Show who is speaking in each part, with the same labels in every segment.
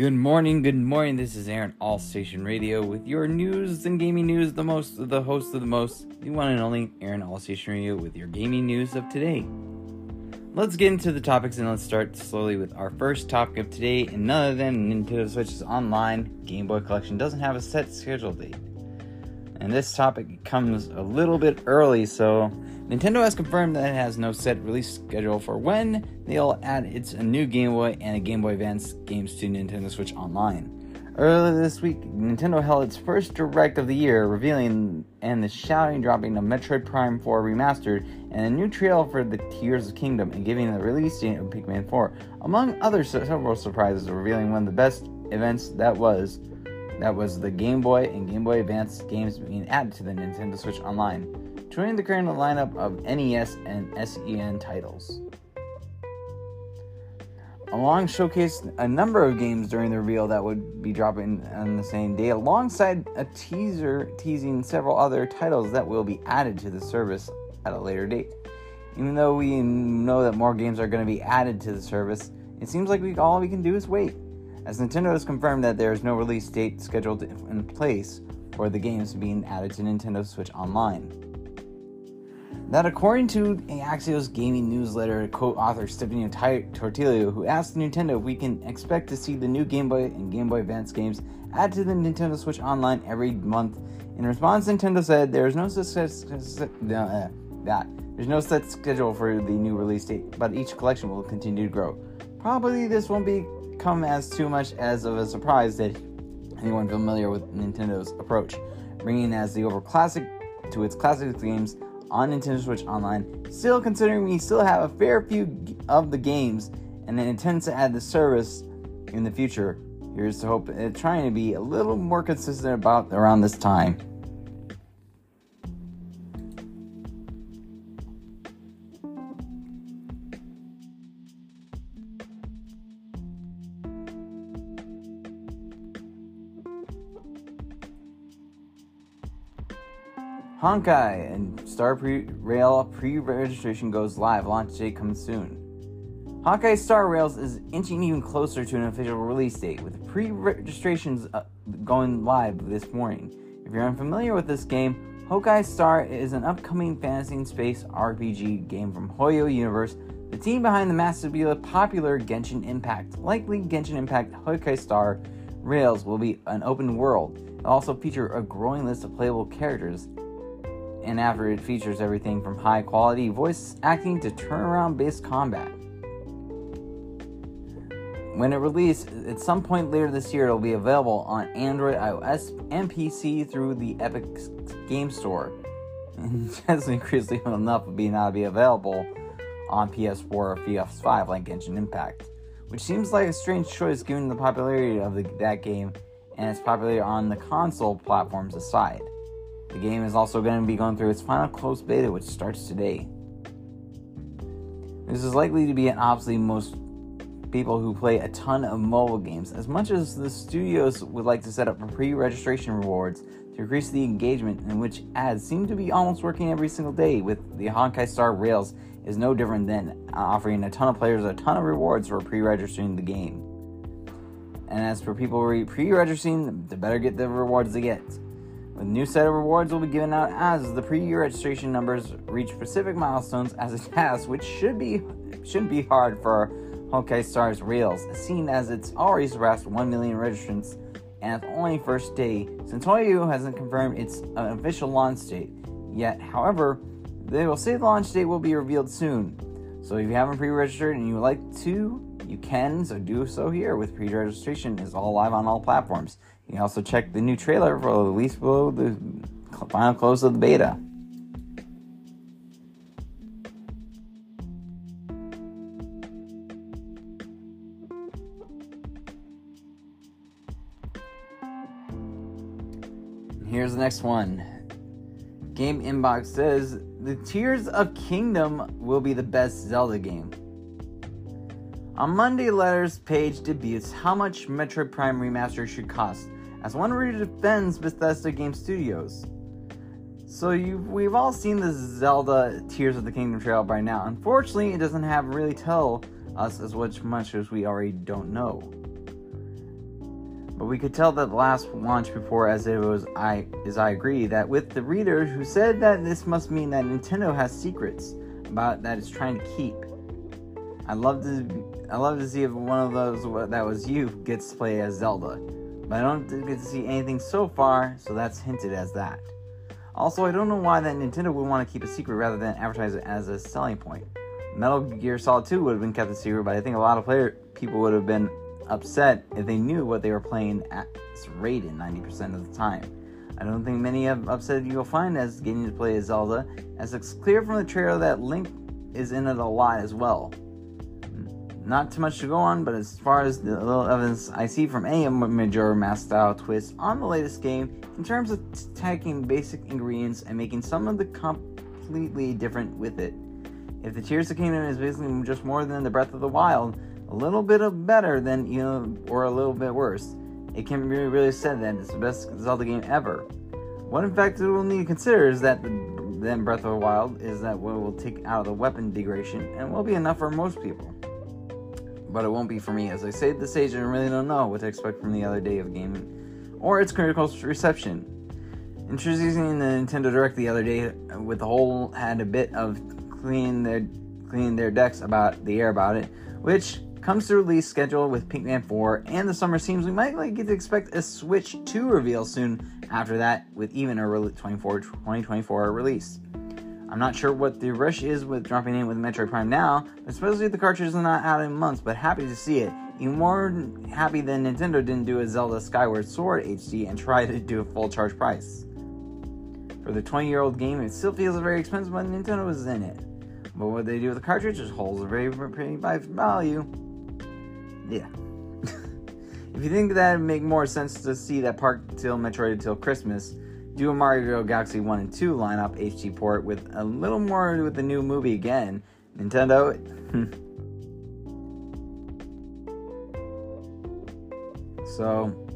Speaker 1: Good morning, good morning. This is Aaron All Station Radio with your news and gaming news. The most, the host of the most, the one and only Aaron All Station Radio with your gaming news of today. Let's get into the topics and let's start slowly with our first topic of today. And none other than Nintendo Switch's online Game Boy collection doesn't have a set schedule date. And this topic comes a little bit early, so Nintendo has confirmed that it has no set release schedule for when they'll add its new Game Boy and a Game Boy Advance games to Nintendo Switch Online. Earlier this week, Nintendo held its first direct of the year, revealing and the shouting dropping of Metroid Prime 4 Remastered and a new trailer for the Tears of Kingdom and giving the release date of Pikmin 4, among other several surprises, revealing one of the best events that was that was the Game Boy and Game Boy Advance games being added to the Nintendo Switch Online joining the current lineup of NES and SEN titles. Along showcased a number of games during the reveal that would be dropping on the same day, alongside a teaser teasing several other titles that will be added to the service at a later date. Even though we know that more games are going to be added to the service, it seems like we, all we can do is wait, as Nintendo has confirmed that there is no release date scheduled in place for the games being added to Nintendo Switch Online that according to Axios gaming newsletter co-author Stefano Totilo, who asked Nintendo if we can expect to see the new Game Boy and Game Boy Advance games added to the Nintendo Switch Online every month. In response, Nintendo said there is no uh, that there's no set schedule for the new release date, but each collection will continue to grow. Probably this won't become as too much as of a surprise that anyone familiar with Nintendo's approach, bringing as the over classic to its classic games on Nintendo Switch Online, still considering we still have a fair few of the games and it intends to add the service in the future. Here's to hope uh, trying to be a little more consistent about around this time. Honkai and Star pre- Rail pre-registration goes live. Launch date comes soon. Honkai Star Rails is inching even closer to an official release date, with pre-registrations uh, going live this morning. If you're unfamiliar with this game, Honkai Star is an upcoming fantasy and space RPG game from Hoyo Universe, the team behind the massively popular Genshin Impact. Likely Genshin Impact Honkai Star Rails will be an open world. It'll also feature a growing list of playable characters and after it features everything from high quality voice acting to turnaround based combat. When it released, at some point later this year, it'll be available on Android, iOS, and PC through the Epic Game Store. And just increasingly enough of being not be available on PS4 or PS5 like Genshin Impact, which seems like a strange choice given the popularity of the, that game and its popularity on the console platforms aside. The game is also going to be going through its final closed beta, which starts today. This is likely to be an obsolete most people who play a ton of mobile games. As much as the studios would like to set up pre registration rewards to increase the engagement, in which ads seem to be almost working every single day, with the Honkai Star Rails is no different than uh, offering a ton of players a ton of rewards for pre registering the game. And as for people pre registering, the better get the rewards they get. A new set of rewards will be given out as the pre-registration numbers reach specific milestones as a task, which should be shouldn't be hard for Honkai Stars Rails, seen as it's already surpassed 1 million registrants and it's only first day since Hoyo hasn't confirmed its uh, official launch date yet. However, they will say the launch date will be revealed soon. So if you haven't pre-registered and you would like to, you can, so do so here with pre-registration is all live on all platforms. You can also check the new trailer for the release below the final close of the beta. Here's the next one. Game Inbox says the Tears of Kingdom will be the best Zelda game. On Monday, Letters page debuts how much Metroid Prime Remaster should cost as one defends Bethesda Game Studios. So we've all seen the Zelda Tears of the Kingdom trailer by now. Unfortunately, it doesn't have really tell us as much as we already don't know. But we could tell that the last launch before as it was I is I agree that with the reader who said that this must mean that Nintendo has secrets about that it's trying to keep. I love to I love to see if one of those that was you gets to play as Zelda. But I don't get to see anything so far, so that's hinted as that. Also, I don't know why that Nintendo would want to keep a secret rather than advertise it as a selling point. Metal Gear Solid 2 would have been kept a secret, but I think a lot of player people would have been upset if they knew what they were playing at rated 90% of the time. I don't think many of upset you'll find as getting to play as Zelda, as it's clear from the trailer that Link is in it a lot as well. Not too much to go on, but as far as the little evidence I see from any Majora Mask style twist on the latest game, in terms of taking basic ingredients and making some of the completely different with it. If the Tears of Kingdom is basically just more than the Breath of the Wild, a little bit of better than you know, or a little bit worse, it can be really said that it's the best Zelda game ever. One in fact we'll need to consider is that the, then Breath of the Wild is that what will take out of the weapon degradation and will be enough for most people but it won't be for me. As I at this stage, I really don't know what to expect from the other day of gaming or its critical reception. Introducing the Nintendo Direct the other day with the whole had a bit of cleaning their cleaning their decks about the air about it, which comes to release schedule with Pikmin 4 and the summer seems we might like get to expect a Switch 2 reveal soon after that with even a 24, 2024 release. I'm not sure what the rush is with dropping in with Metroid Prime now, especially the cartridge is not out in months, but happy to see it. Even more happy than Nintendo didn't do a Zelda Skyward Sword HD and try to do a full charge price. For the 20 year old game, it still feels very expensive, but Nintendo was in it. But what they do with the cartridge just holds a very pretty value. Yeah. if you think that would make more sense to see that park till Metroid until Christmas, do a Mario Galaxy 1 and 2 lineup HD port with a little more with the new movie again. Nintendo. so,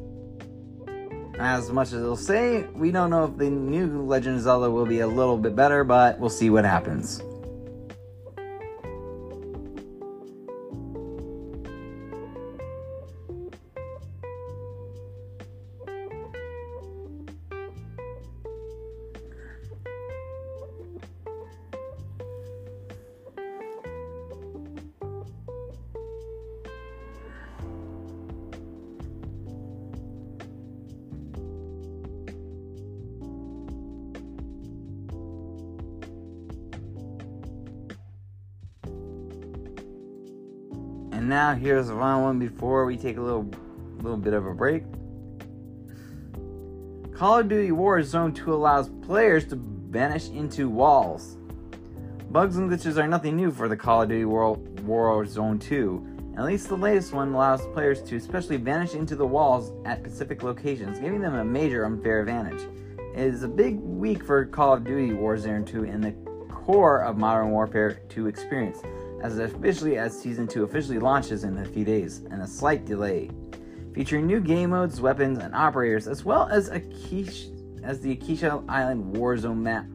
Speaker 1: as much as it'll say, we don't know if the new Legend of Zelda will be a little bit better, but we'll see what happens. And now here's the final one before we take a little little bit of a break. Call of Duty Warzone 2 allows players to vanish into walls. Bugs and glitches are nothing new for the Call of Duty World Warzone 2. At least the latest one allows players to especially vanish into the walls at specific locations, giving them a major unfair advantage. It is a big week for Call of Duty Warzone 2 in the core of Modern Warfare 2 experience, as officially as Season 2 officially launches in a few days, and a slight delay. Featuring new game modes, weapons, and operators, as well as Akesh, as the Akeisha Island Warzone map.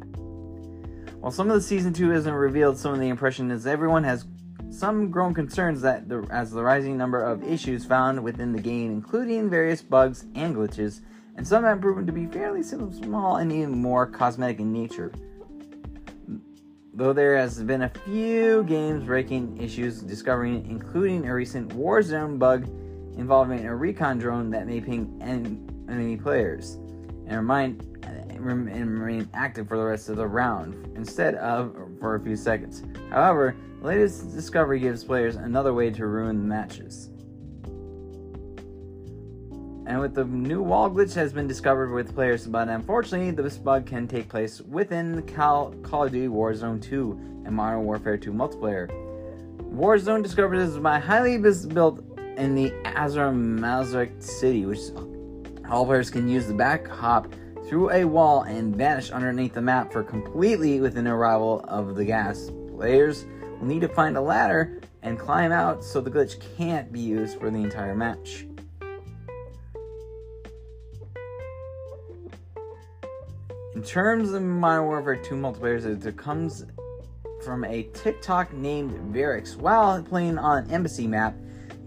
Speaker 1: While some of the Season 2 isn't revealed, some of the impression is everyone has some grown concerns that the, as the rising number of issues found within the game, including various bugs and glitches, and some have proven to be fairly small and even more cosmetic in nature. Though there has been a few games breaking issues discovering, including a recent Warzone bug involving a recon drone that may ping enemy players and and remain active for the rest of the round instead of for a few seconds. However, the latest discovery gives players another way to ruin the matches. And with the new wall glitch has been discovered with players, but unfortunately, this bug can take place within the Call, of Duty Warzone 2 and Modern Warfare 2 multiplayer. Warzone discovered this by highly built in the Azra Mazrik city, which all players can use the back hop through a wall and vanish underneath the map for completely within arrival of the gas. Players will need to find a ladder and climb out so the glitch can't be used for the entire match. In terms of Modern Warfare 2 multiplayer, it comes from a TikTok named Varix. While playing on an Embassy map,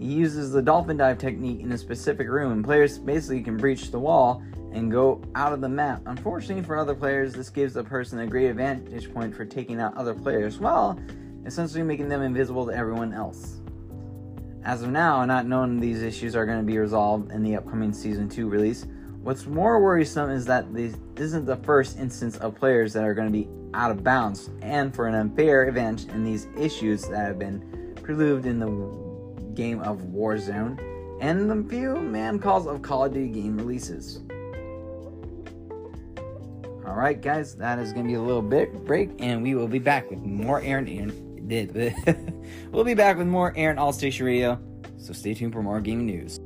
Speaker 1: He uses the dolphin dive technique in a specific room, and players basically can breach the wall and go out of the map. Unfortunately for other players, this gives the person a great advantage point for taking out other players, while essentially making them invisible to everyone else. As of now, not knowing these issues are going to be resolved in the upcoming Season 2 release, what's more worrisome is that this isn't the first instance of players that are going to be out of bounds, and for an unfair advantage in these issues that have been preluded in the game of Warzone and the few man calls of Call of Duty game releases. All right, guys, that is going to be a little bit break, and we will be back with more Aaron. Aaron we'll be back with more Aaron All Station Radio. So stay tuned for more gaming news.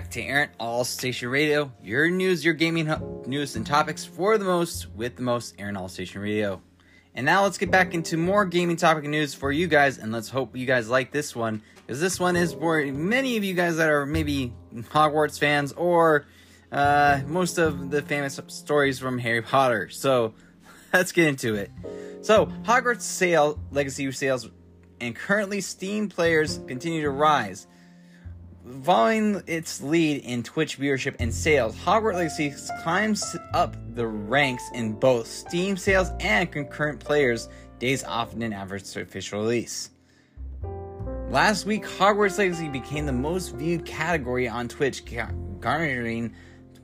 Speaker 1: Back to Aaron All Station Radio, your news, your gaming news and topics for the most with the most Aaron All Station Radio. And now let's get back into more gaming topic news for you guys, and let's hope you guys like this one because this one is for many of you guys that are maybe Hogwarts fans or uh, most of the famous stories from Harry Potter. So let's get into it. So Hogwarts sale legacy sales and currently Steam players continue to rise. Following its lead in Twitch viewership and sales, Hogwarts Legacy climbs up the ranks in both Steam sales and concurrent players days off an average official release. Last week, Hogwarts Legacy became the most viewed category on Twitch, garnering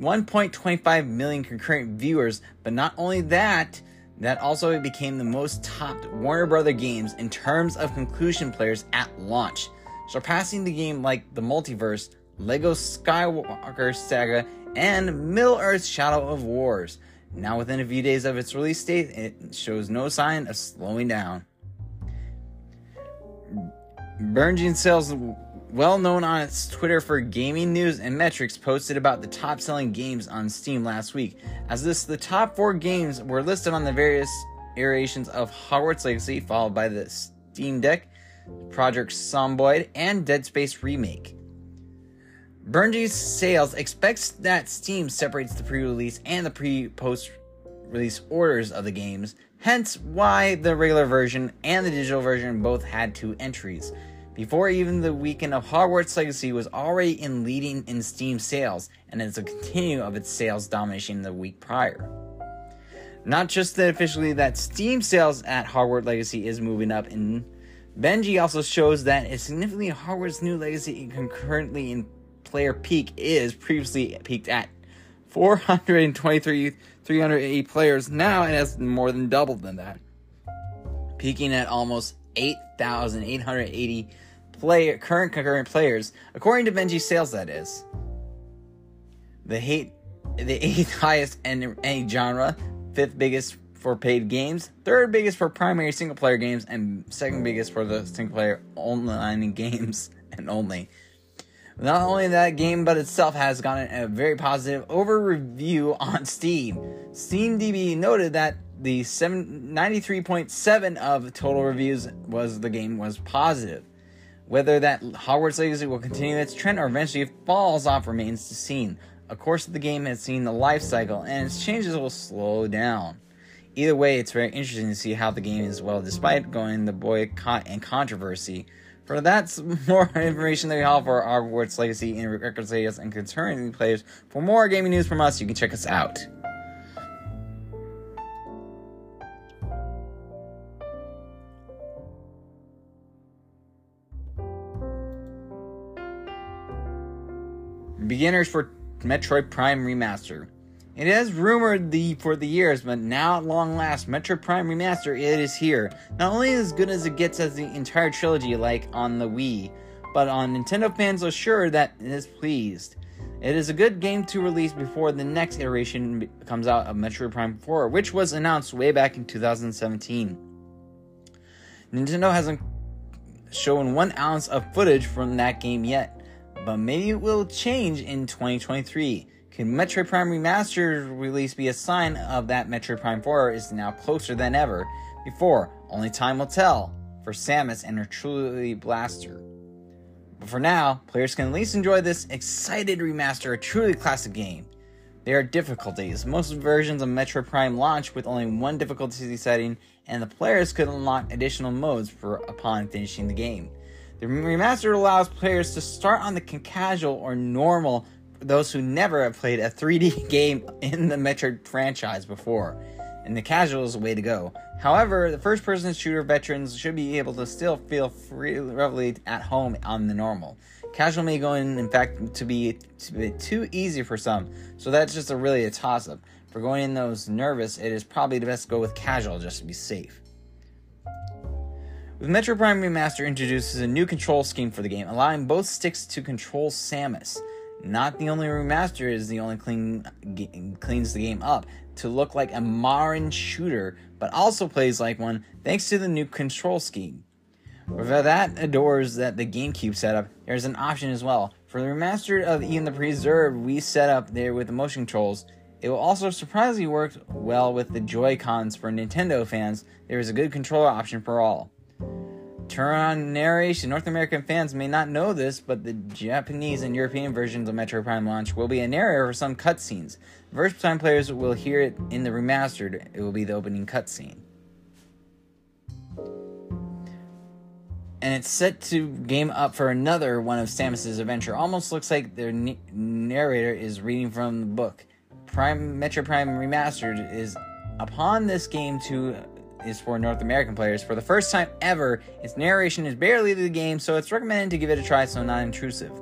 Speaker 1: 1.25 million concurrent viewers. But not only that, that also became the most topped Warner Brother games in terms of conclusion players at launch surpassing the game like the multiverse, Lego Skywalker Saga, and Middle Earth Shadow of Wars. Now, within a few days of its release date, it shows no sign of slowing down. Benji Sales, well known on its Twitter for gaming news and metrics, posted about the top selling games on Steam last week. As this, the top four games were listed on the various iterations of Hogwarts Legacy, followed by the Steam Deck, Project Zomboid, and Dead Space Remake. Benji's sales expects that Steam separates the pre-release and the pre-post release orders of the games, hence why the regular version and the digital version both had two entries. Before even the weekend of Hogwarts Legacy was already in leading in Steam sales, and is a continue of its sales domination the week prior. Not just that officially that Steam sales at Hogwarts Legacy is moving up in Benji also shows that a significantly Hogwarts New Legacy concurrently in player peak is previously peaked at 423 380 players. Now it has more than doubled than that, peaking at almost 8,880 player current concurrent players, according to Benji sales. That is the hate the eighth highest in any genre, fifth biggest for paid games, third biggest for primary single player games, and second biggest for the single player online games and only. Not only that game, but itself has gotten a very positive over review on Steam. SteamDB noted that the 93.7 of total reviews was the game was positive. Whether that Hogwarts Legacy will continue its trend or eventually falls off remains to be seen. Of course, the game has seen the life cycle and its changes will slow down either way, it's very interesting to see how the game is well, despite going the boycott and controversy. For that's more information that we have for our Hogwarts Legacy in record sales and concerning players. For more gaming news from us, you can check us out. Beginners for Metroid Prime Remaster. It has rumored the for the years, but now at long last, Metro Prime Remaster it is here. Not only as good as it gets as the entire trilogy, like on the Wii, but on Nintendo fans are sure that it is pleased. It is a good game to release before the next iteration comes out of Metro Prime 4, which was announced way back in 2017. Nintendo hasn't shown one ounce of footage from that game yet, but maybe it will change in 2023. Can Metroid Prime Remastered release be a sign of that Metroid Prime 4 is now closer than ever? before. Only time will tell for Samus and her truly blaster. But for now, players can at least enjoy this excited remaster, a truly classic game. There are difficulties. Most versions of Metroid Prime launch with only one difficulty setting, and the players could unlock additional modes for upon finishing the game. The remaster allows players to start on the casual or normal those who never have played a 3D game in the Metroid franchise before, and the casual is the way to go. However, the first person shooter veterans should be able to still feel freely at home on the normal. Casual may go in, in fact, to be, to be too easy for some, so that's just a really a toss up. For going in those nervous, it is probably the best to go with casual just to be safe. With Metro Prime Remaster introduces a new control scheme for the game, allowing both sticks to control Samus. Not the only remaster is the only clean cleans the game up to look like a modern shooter, but also plays like one thanks to the new control scheme. With that adores that the GameCube setup, there's an option as well. For the remastered of even the preserved we set up there with the motion controls, it will also surprisingly work well with the Joy-Cons for Nintendo fans. There is a good controller option for all. Turn on narration. North American fans may not know this, but the Japanese and European versions of Metro Prime launch will be a narrator for some cutscenes. First time players will hear it in the remastered, it will be the opening cutscene. and it's set to game up for another one of Samus's adventure. Almost looks like their narrator is reading from the book. Prime Metro Prime Remastered is upon this game to is for North American players. For the first time ever, its narration is barely the game, so it's recommended to give it a try so not intrusive.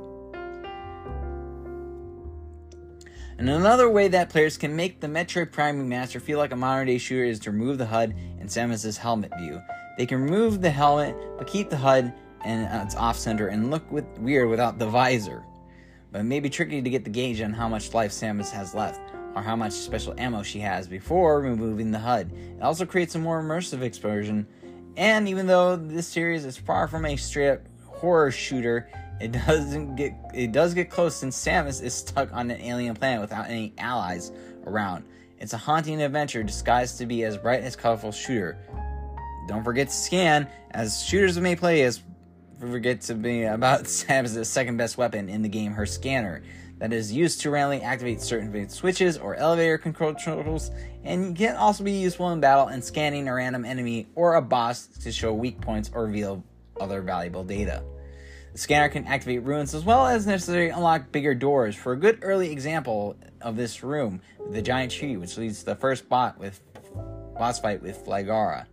Speaker 1: And another way that players can make the Metroid Prime Remaster feel like a modern day shooter is to remove the HUD and Samus's helmet view. They can remove the helmet, but keep the HUD and it's off center and look with, weird without the visor. But it may be tricky to get the gauge on how much life Samus has left or how much special ammo she has before removing the HUD. It also creates a more immersive explosion. And even though this series is far from a straight up horror shooter, it doesn't get it does get close since Samus is stuck on an alien planet without any allies around. It's a haunting adventure disguised to be as bright as colorful shooter. Don't forget to scan, as shooters may play as forget to be about Samus' second best weapon in the game, her scanner, that is used to randomly activate certain switches or elevator controls, and can also be useful in battle and scanning a random enemy or a boss to show weak points or reveal other valuable data. The scanner can activate ruins as well as necessarily unlock bigger doors. For a good early example of this room, the giant tree, which leads to the first bot with boss fight with Flaahgra.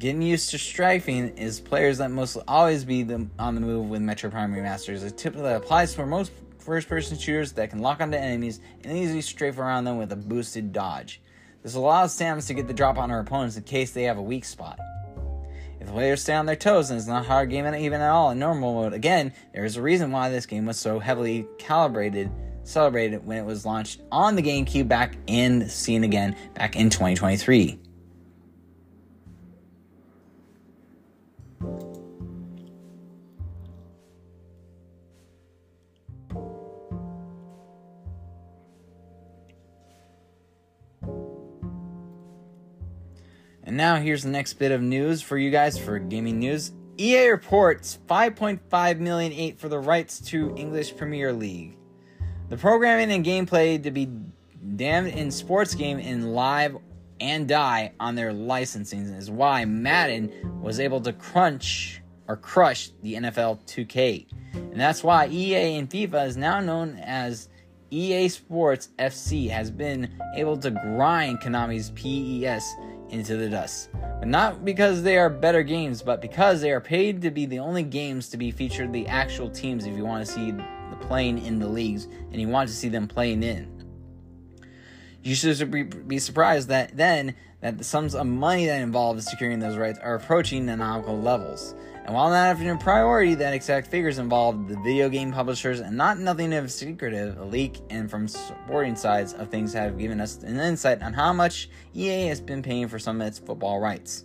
Speaker 1: Getting used to strafing is players that must always be the, on the move with Metro Prime Remasters. A tip that applies for most first person shooters that can lock onto enemies and easily strafe around them with a boosted dodge. This allows Samus to get the drop on her opponents in case they have a weak spot. If the players stay on their toes, and it's not a hard game even at all in normal mode, again, there is a reason why this game was so heavily calibrated, celebrated when it was launched on the GameCube back in seen again back in 2023. And now here's the next bit of news for you guys for gaming news. EA reports 5.5 million for the rights to English Premier League. The programming and gameplay to be damned in sports game in live and die on their licensing is why Madden was able to crunch or crush the NFL 2K. And that's why EA and FIFA is now known as EA Sports FC has been able to grind Konami's PES into the dust. But not because they are better games, but because they are paid to be the only games to be featured the actual teams if you want to see the playing in the leagues and you want to see them playing in. You should be surprised that then that the sums of money that involved in securing those rights are approaching astronomical levels. And while not having a priority, that exact figures involved the video game publishers and not nothing of secretive, a leak and from sporting sides of things have given us an insight on how much EA has been paying for some of its football rights.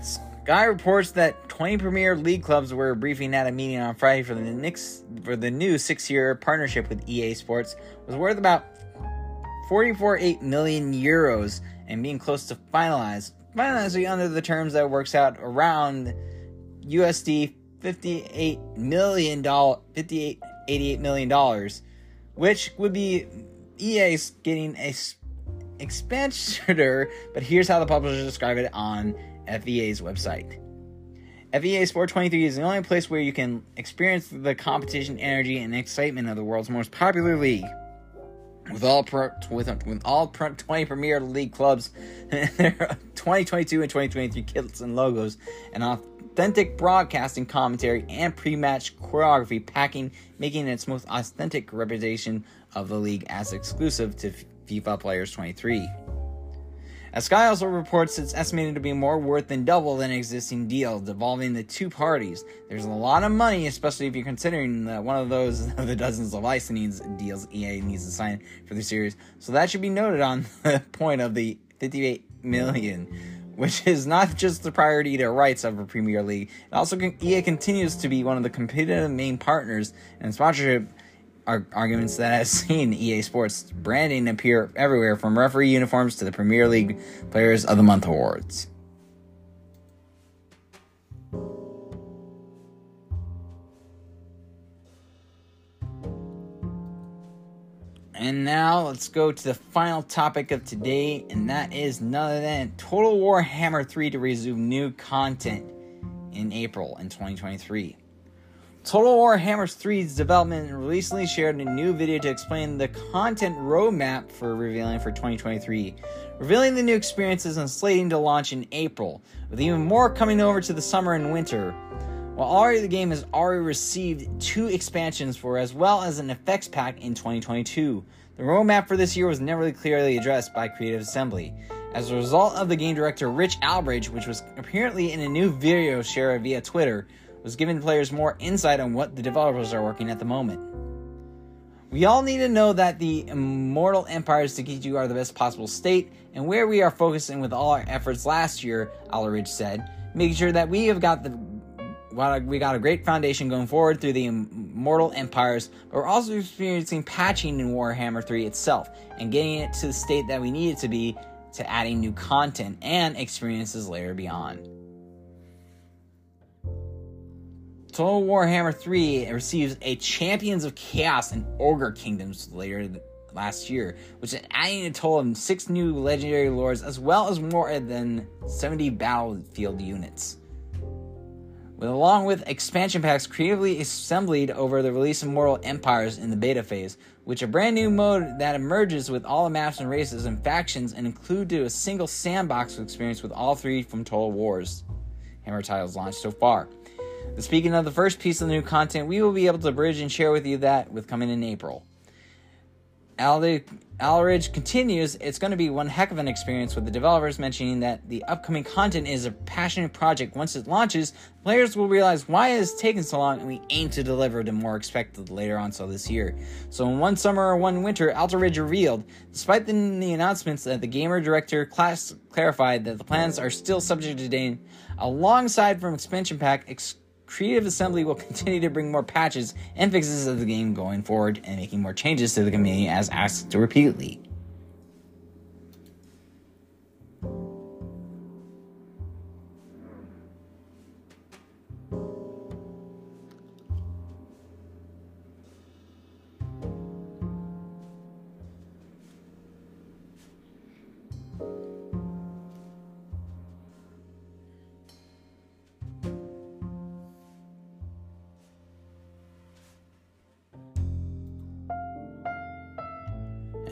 Speaker 1: Sky reports that 20 Premier League clubs were briefing at a meeting on Friday for the Knicks for the new six-year partnership with EA Sports was worth about 44.8 million euros and being close to finalized. Finalizing under the terms that works out around USD 58 million dollar 58 88 million dollars, which would be EA's getting a expansioner. But here's how the publishers describe it on FEA's website. FEA Sport 23 is the only place where you can experience the competition, energy, and excitement of the world's most popular league. With all pro, with, with all pro, 20 Premier League clubs, their 2022 and 2023 kits and logos, and authentic broadcasting commentary and pre-match choreography, packing making its most authentic representation of the league as exclusive to FIFA Players 23. As Sky also reports, it's estimated to be more worth than double than existing deals involving the two parties. There's a lot of money, especially if you're considering that one of those of the dozens of licensing deals EA needs to sign for the series. So that should be noted on the point of the 58 million, which is not just the priority to rights of a Premier League. It also EA continues to be one of the competitive main partners and sponsorship arguments that has seen EA Sports branding appear everywhere from referee uniforms to the Premier League Players of the Month awards. And now let's go to the final topic of today, and that is none other than Total War Hammer 3 to resume new content in April in 2023. Total War Hammers 3's development recently shared a new video to explain the content roadmap for revealing for 2023, revealing the new experiences and slating to launch in April, with even more coming over to the summer and winter. While already the game has already received two expansions for as well as an effects pack in 2022, the roadmap for this year was never really clearly addressed by Creative Assembly. As a result of the game director Rich Aldridge, which was apparently in a new video shared via Twitter, was giving players more insight on what the developers are working at the moment. We all need to know that the Immortal Empires to Takeshi are the best possible state, and where we are focusing with all our efforts last year, Aldridge said, making sure that we have got the we got a great foundation going forward through the Immortal Empires, but we're also experiencing patching in Warhammer 3 itself and getting it to the state that we need it to be to adding new content and experiences later beyond. Total Warhammer 3 receives a Champions of Chaos and Ogre Kingdoms later last year, which is adding a total of six new legendary lords as well as more than 70 battlefield units. With, along with expansion packs creatively assembled over the release of Mortal Empires in the beta phase, which a brand new mode that emerges with all the maps and races and factions and included a single sandbox experience with all three from Total Wars Hammer titles launched so far. Speaking of the first piece of the new content, we will be able to bridge and share with you that with coming in April. Aldridge continues, it's going to be one heck of an experience with the developers mentioning that the upcoming content is a passionate project. Once it launches, players will realize why it has taken so long and we aim to deliver to more expected later on so this year. So in one summer or one winter, Aldridge revealed, despite the, the announcements that the gamer director class clarified that the plans are still subject to date, alongside from expansion pack ex- Creative Assembly will continue to bring more patches and fixes of the game going forward and making more changes to the community as asked to repeatedly.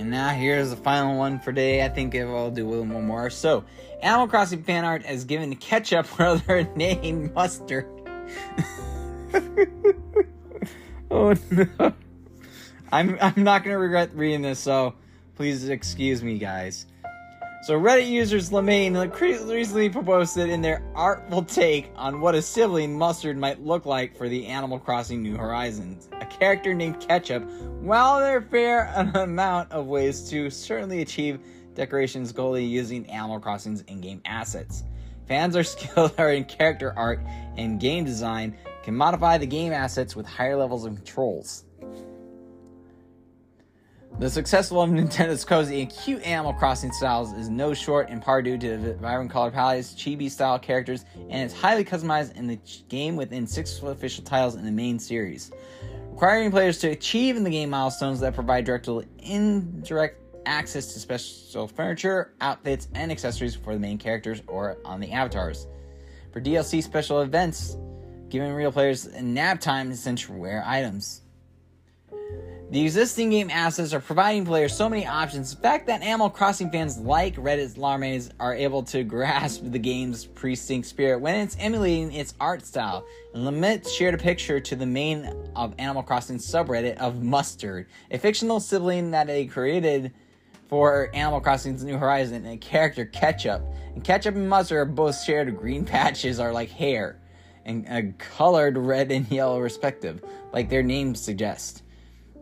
Speaker 1: And now here's the final one for today. I think I'll do a little more. So, Animal Crossing fan art has given ketchup brother name mustard. oh no. I'm I'm not gonna regret reading this, so please excuse me, guys. So Reddit users Lemaine recently posted in their artful take on what a sibling Mustard might look like for the Animal Crossing New Horizons. Character named Ketchup, while there are fair amount of ways to certainly achieve decorations goalie using Animal Crossing's in-game assets. Fans are skilled in character art and game design can modify the game assets with higher levels of controls. The success of Nintendo's cozy and cute Animal Crossing styles is no short in part due to the vibrant color palettes, chibi style characters, and it's highly customized in the game within six official titles in the main series, requiring players to achieve in the game milestones that provide direct or indirect access to special furniture, outfits, and accessories for the main characters or on the avatars. For DLC special events, giving real players nap time essential rare items. The existing game assets are providing players so many options. The fact that Animal Crossing fans like Reddit's Larmays are able to grasp the game's precinct spirit when it's emulating its art style. And shared a picture to the main of Animal Crossing subreddit of Mustard, a fictional sibling that they created for Animal Crossing's New Horizon, and character Ketchup. And Ketchup and Mustard are both shared green patches are like hair, and uh, colored red and yellow respective, like their names suggest.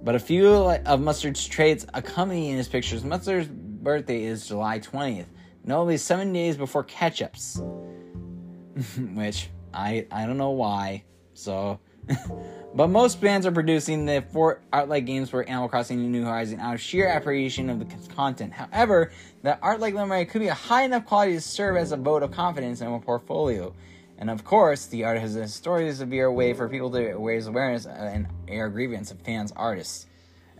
Speaker 1: But a few of Mustard's traits accompanying his pictures. Mustard's birthday is July 20th, notably seven days before Ketchup's. Which I I don't know why. So but most fans are producing the four art-like games for Animal Crossing and New Horizons out of sheer appreciation of the content. However, the art-like library could be a high enough quality to serve as a vote of confidence in a portfolio. And of course, the art has a historically severe way for people to raise awareness uh, and air grievance of fans' artists.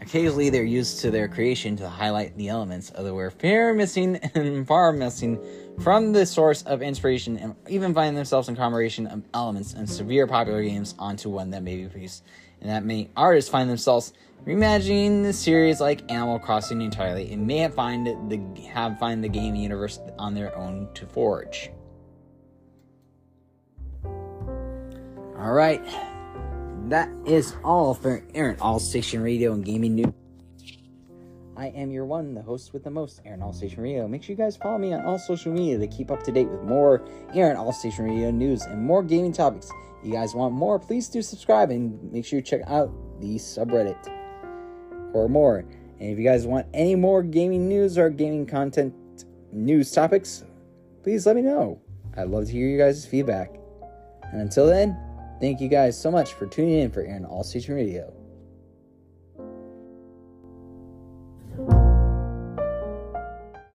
Speaker 1: Occasionally, they're used to their creation to highlight the elements of the work far missing and far missing from the source of inspiration, and even find themselves in combination of elements and severe popular games onto one that may be produced. And that many artists find themselves reimagining the series like Animal Crossing entirely, and may have find the have find the game universe on their own to forge. All right. That is all for Aaron All Station Radio and Gaming News. I am your one, the host with the most, Aaron All Station Radio. Make sure you guys follow me on all social media to keep up to date with more Aaron All Station Radio news and more gaming topics. If you guys want more, please do subscribe and make sure you check out the subreddit for more. And if you guys want any more gaming news or gaming content news topics, please let me know. I'd love to hear you guys' feedback. And until then, Thank you guys so much for tuning in for Aaron All Station Radio.